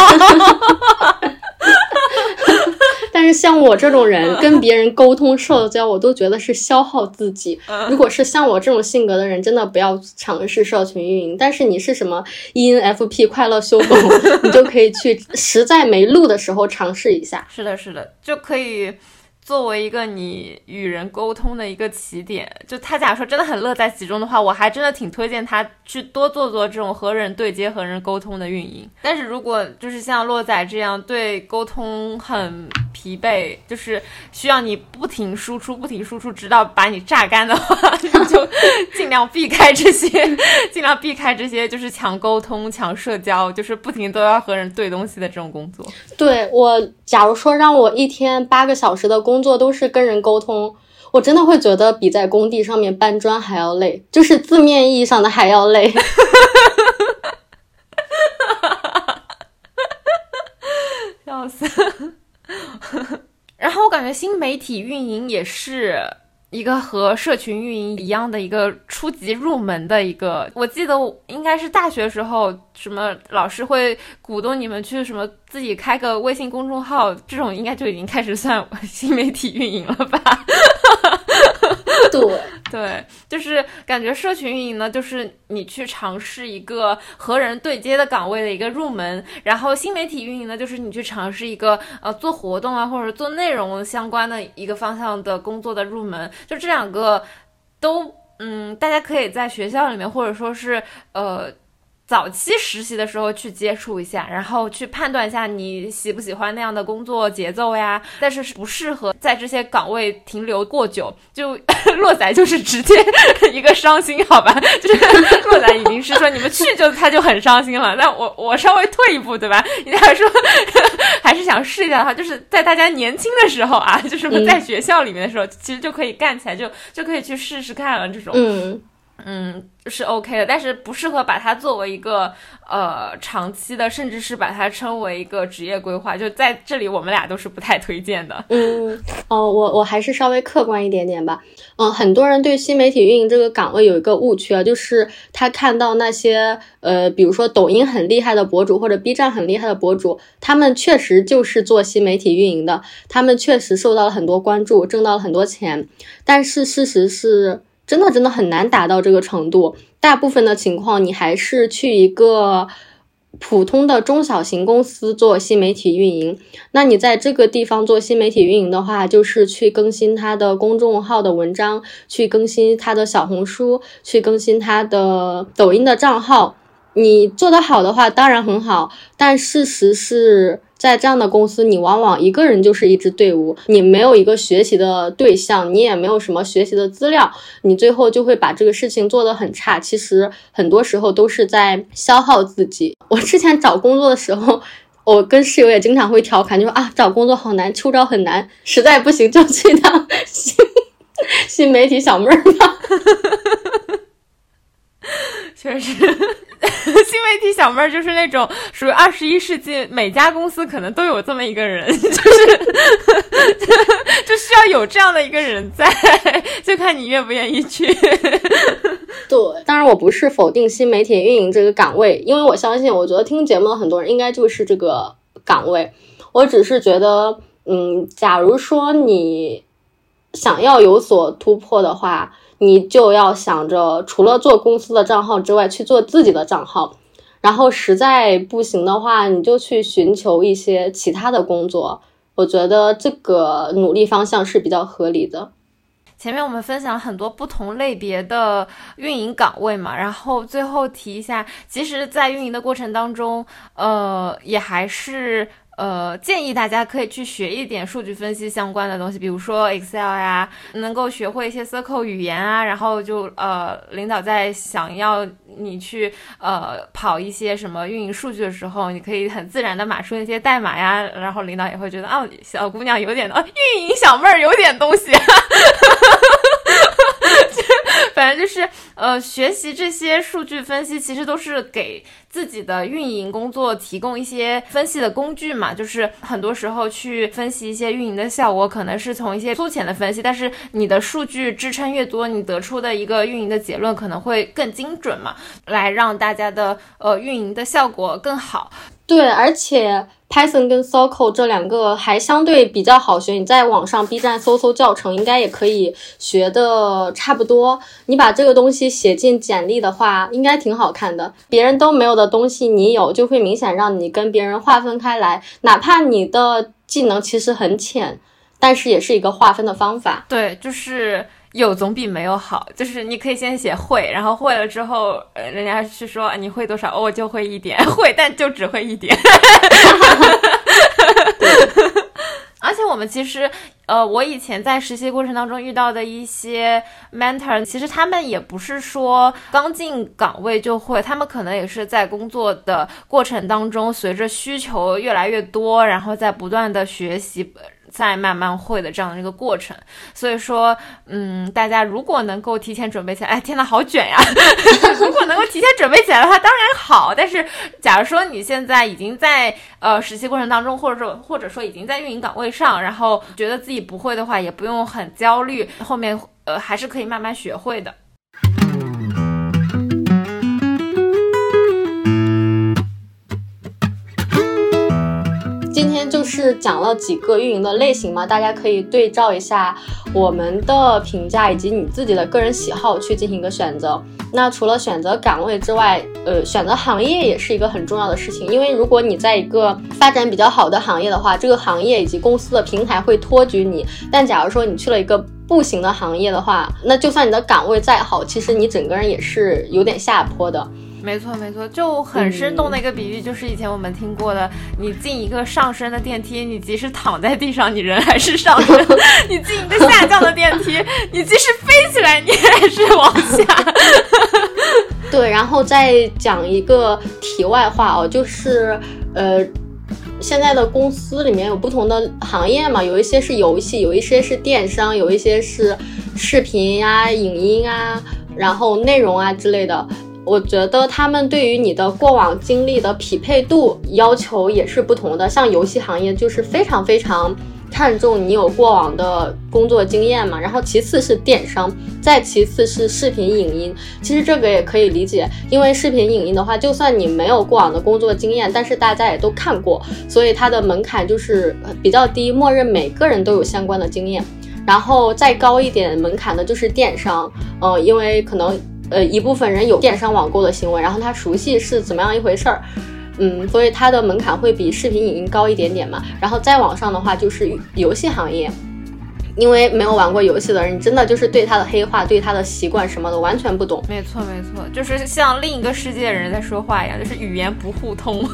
但是像我这种人，跟别人沟通社交，我都觉得是消耗自己。如果是像我这种性格的人，真的不要尝试社群运营。但是你是什么 ENFP 快乐修狗，你就可以去实在没路的时候尝试一下。是的，是的，就可以。作为一个你与人沟通的一个起点，就他假如说真的很乐在其中的话，我还真的挺推荐他去多做做这种和人对接、和人沟通的运营。但是如果就是像洛仔这样对沟通很疲惫，就是需要你不停输出、不停输出，直到把你榨干的话，你就 尽量避开这些，尽量避开这些就是强沟通、强社交，就是不停都要和人对东西的这种工作。对我，假如说让我一天八个小时的工。作都是跟人沟通，我真的会觉得比在工地上面搬砖还要累，就是字面意义上的还要累。笑死！我感觉新媒体运营也是。一个和社群运营一样的一个初级入门的一个，我记得应该是大学时候，什么老师会鼓动你们去什么自己开个微信公众号，这种应该就已经开始算 新媒体运营了吧。对对，就是感觉社群运营呢，就是你去尝试一个和人对接的岗位的一个入门，然后新媒体运营呢，就是你去尝试一个呃做活动啊或者做内容相关的一个方向的工作的入门，就这两个都嗯，大家可以在学校里面或者说是呃。早期实习的时候去接触一下，然后去判断一下你喜不喜欢那样的工作节奏呀。但是不适合在这些岗位停留过久。就 洛仔就是直接一个伤心，好吧？就是洛仔已经是说你们去就他就很伤心了。那我我稍微退一步，对吧？你还说 还是想试一下的话，就是在大家年轻的时候啊，就是在学校里面的时候，其实就可以干起来，就就可以去试试看了。这种，嗯嗯。是 OK 的，但是不适合把它作为一个呃长期的，甚至是把它称为一个职业规划。就在这里，我们俩都是不太推荐的。嗯，哦，我我还是稍微客观一点点吧。嗯，很多人对新媒体运营这个岗位有一个误区啊，就是他看到那些呃，比如说抖音很厉害的博主或者 B 站很厉害的博主，他们确实就是做新媒体运营的，他们确实受到了很多关注，挣到了很多钱。但是事实是。真的真的很难达到这个程度。大部分的情况，你还是去一个普通的中小型公司做新媒体运营。那你在这个地方做新媒体运营的话，就是去更新他的公众号的文章，去更新他的小红书，去更新他的抖音的账号。你做得好的话，当然很好，但事实是。在这样的公司，你往往一个人就是一支队伍，你没有一个学习的对象，你也没有什么学习的资料，你最后就会把这个事情做得很差。其实很多时候都是在消耗自己。我之前找工作的时候，我跟室友也经常会调侃，就说啊，找工作好难，秋招很难，实在不行就去当新 新媒体小妹儿吧。确实。新媒体小妹儿就是那种属于二十一世纪，每家公司可能都有这么一个人，就是 就需要有这样的一个人在，就看你愿不愿意去。对，当然我不是否定新媒体运营这个岗位，因为我相信，我觉得听节目的很多人应该就是这个岗位。我只是觉得，嗯，假如说你想要有所突破的话。你就要想着，除了做公司的账号之外，去做自己的账号。然后实在不行的话，你就去寻求一些其他的工作。我觉得这个努力方向是比较合理的。前面我们分享了很多不同类别的运营岗位嘛，然后最后提一下，其实，在运营的过程当中，呃，也还是。呃，建议大家可以去学一点数据分析相关的东西，比如说 Excel 呀，能够学会一些 SQL 语言啊，然后就呃，领导在想要你去呃跑一些什么运营数据的时候，你可以很自然的码出那些代码呀，然后领导也会觉得啊，小姑娘有点啊，运营小妹儿有点东西。哈哈哈反正就是，呃，学习这些数据分析，其实都是给自己的运营工作提供一些分析的工具嘛。就是很多时候去分析一些运营的效果，可能是从一些粗浅的分析，但是你的数据支撑越多，你得出的一个运营的结论可能会更精准嘛，来让大家的呃运营的效果更好。对，而且。Python 跟 SQL 这两个还相对比较好学，你在网上 B 站搜搜教程，应该也可以学的差不多。你把这个东西写进简历的话，应该挺好看的。别人都没有的东西你有，就会明显让你跟别人划分开来。哪怕你的技能其实很浅，但是也是一个划分的方法。对，就是。有总比没有好，就是你可以先写会，然后会了之后，人家去说你会多少，我就会一点，会，但就只会一点。而且我们其实，呃，我以前在实习过程当中遇到的一些 mentor，其实他们也不是说刚进岗位就会，他们可能也是在工作的过程当中，随着需求越来越多，然后在不断的学习。再慢慢会的这样的一个过程，所以说，嗯，大家如果能够提前准备起来，哎，天呐，好卷呀！如果能够提前准备起来的话，当然好。但是，假如说你现在已经在呃实习过程当中，或者说或者说已经在运营岗位上，然后觉得自己不会的话，也不用很焦虑，后面呃还是可以慢慢学会的。今天就是讲了几个运营的类型嘛，大家可以对照一下我们的评价以及你自己的个人喜好去进行一个选择。那除了选择岗位之外，呃，选择行业也是一个很重要的事情。因为如果你在一个发展比较好的行业的话，这个行业以及公司的平台会托举你。但假如说你去了一个不行的行业的话，那就算你的岗位再好，其实你整个人也是有点下坡的。没错，没错，就很生动的一个比喻，就是以前我们听过的，你进一个上升的电梯，你即使躺在地上，你人还是上升；你进一个下降的电梯，你即使飞起来，你还是往下。对，然后再讲一个题外话哦，就是呃，现在的公司里面有不同的行业嘛，有一些是游戏，有一些是电商，有一些是视频呀、影音啊，然后内容啊之类的。我觉得他们对于你的过往经历的匹配度要求也是不同的。像游戏行业就是非常非常看重你有过往的工作经验嘛，然后其次是电商，再其次是视频影音。其实这个也可以理解，因为视频影音的话，就算你没有过往的工作经验，但是大家也都看过，所以它的门槛就是比较低，默认每个人都有相关的经验。然后再高一点门槛的就是电商，呃，因为可能呃一部分人有电商网购的行为，然后他熟悉是怎么样一回事儿，嗯，所以它的门槛会比视频影音高一点点嘛。然后再往上的话就是游戏行业。因为没有玩过游戏的人，你真的就是对他的黑话、对他的习惯什么的完全不懂。没错，没错，就是像另一个世界的人在说话一样，就是语言不互通。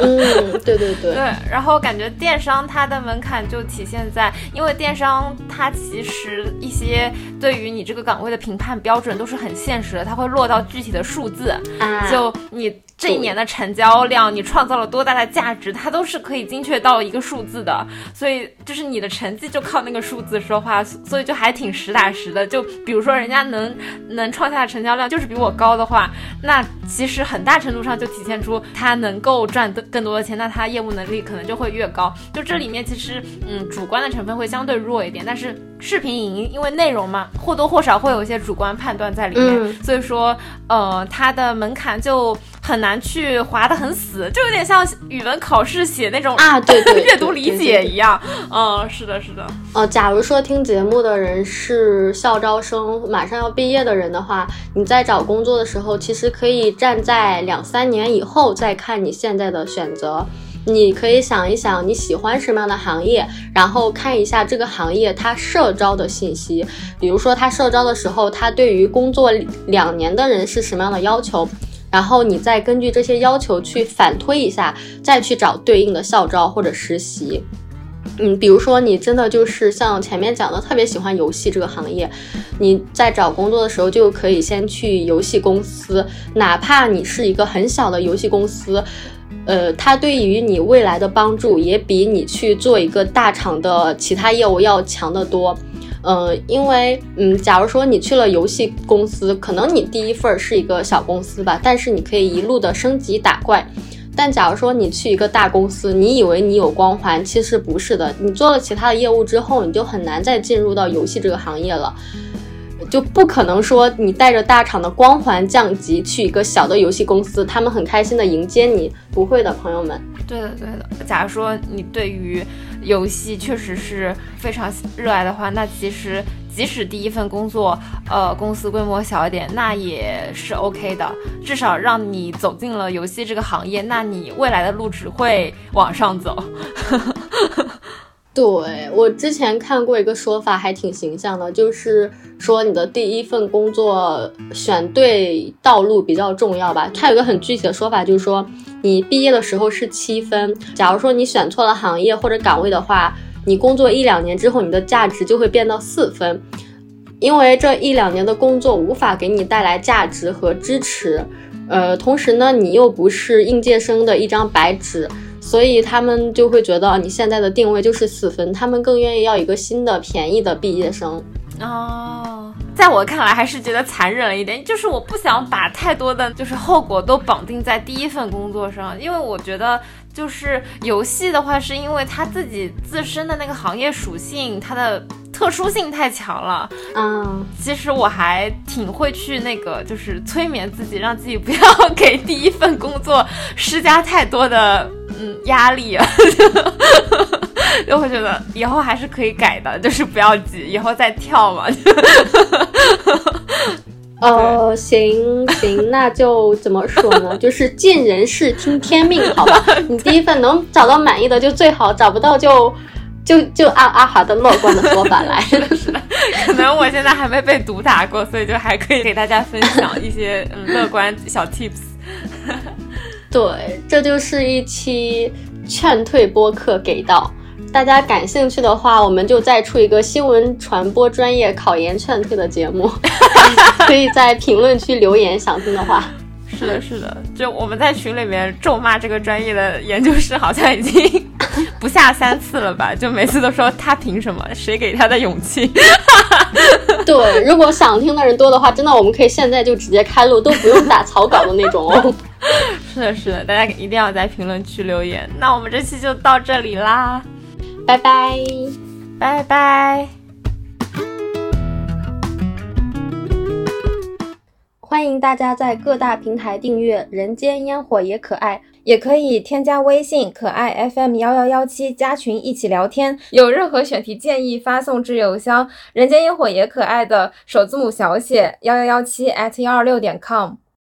嗯，对对对。对，然后感觉电商它的门槛就体现在，因为电商它其实一些对于你这个岗位的评判标准都是很现实的，它会落到具体的数字。啊，就你。这一年的成交量，你创造了多大的价值，它都是可以精确到一个数字的，所以就是你的成绩就靠那个数字说话，所以就还挺实打实的。就比如说人家能 能创下的成交量就是比我高的话，那其实很大程度上就体现出他能够赚更多的钱，那他业务能力可能就会越高。就这里面其实嗯主观的成分会相对弱一点，但是视频影音因为内容嘛，或多或少会有一些主观判断在里面，所以说呃它的门槛就很难。去划得很死，就有点像语文考试写那种啊，对 对，阅读理解一样。嗯，是的，是的。呃，假如说听节目的人是校招生，马上要毕业的人的话，你在找工作的时候，其实可以站在两三年以后再看你现在的选择。你可以想一想你喜欢什么样的行业，然后看一下这个行业它社招的信息，比如说它社招的时候，它对于工作两年的人是什么样的要求。然后你再根据这些要求去反推一下，再去找对应的校招或者实习。嗯，比如说你真的就是像前面讲的，特别喜欢游戏这个行业，你在找工作的时候就可以先去游戏公司，哪怕你是一个很小的游戏公司，呃，它对于你未来的帮助也比你去做一个大厂的其他业务要强得多。嗯，因为嗯，假如说你去了游戏公司，可能你第一份是一个小公司吧，但是你可以一路的升级打怪。但假如说你去一个大公司，你以为你有光环，其实不是的。你做了其他的业务之后，你就很难再进入到游戏这个行业了。就不可能说你带着大厂的光环降级去一个小的游戏公司，他们很开心的迎接你，不会的，朋友们。对的，对的。假如说你对于游戏确实是非常热爱的话，那其实即使第一份工作，呃，公司规模小一点，那也是 OK 的。至少让你走进了游戏这个行业，那你未来的路只会往上走。对我之前看过一个说法，还挺形象的，就是说你的第一份工作选对道路比较重要吧。它有个很具体的说法，就是说你毕业的时候是七分，假如说你选错了行业或者岗位的话，你工作一两年之后，你的价值就会变到四分，因为这一两年的工作无法给你带来价值和支持，呃，同时呢，你又不是应届生的一张白纸。所以他们就会觉得你现在的定位就是四分，他们更愿意要一个新的便宜的毕业生。哦，在我看来还是觉得残忍了一点，就是我不想把太多的就是后果都绑定在第一份工作上，因为我觉得就是游戏的话，是因为它自己自身的那个行业属性，它的。特殊性太强了，嗯，其实我还挺会去那个，就是催眠自己，让自己不要 给第一份工作施加太多的嗯压力，啊 就会觉得以后还是可以改的，就是不要急，以后再跳嘛。呃，行行，那就怎么说呢？就是尽人事听天命，好吧？你第一份能找到满意的就最好，找不到就。就就按阿华的乐观的说法来，可能我现在还没被毒打过，所以就还可以给大家分享一些嗯乐观小 tips。对，这就是一期劝退播客给到大家感兴趣的话，我们就再出一个新闻传播专业考研劝退的节目，可以在评论区留言，想听的话。是的，是的，就我们在群里面咒骂这个专业的研究生，好像已经 不下三次了吧？就每次都说他凭什么？谁给他的勇气？对，如果想听的人多的话，真的我们可以现在就直接开录，都不用打草稿的那种哦。是的，是的，大家一定要在评论区留言。那我们这期就到这里啦，拜拜，拜拜。欢迎大家在各大平台订阅《人间烟火也可爱》，也可以添加微信可爱 FM 幺幺幺七加群一起聊天。有任何选题建议，发送至邮箱人间烟火也可爱的首字母小写幺幺幺七 at 幺二六点 com。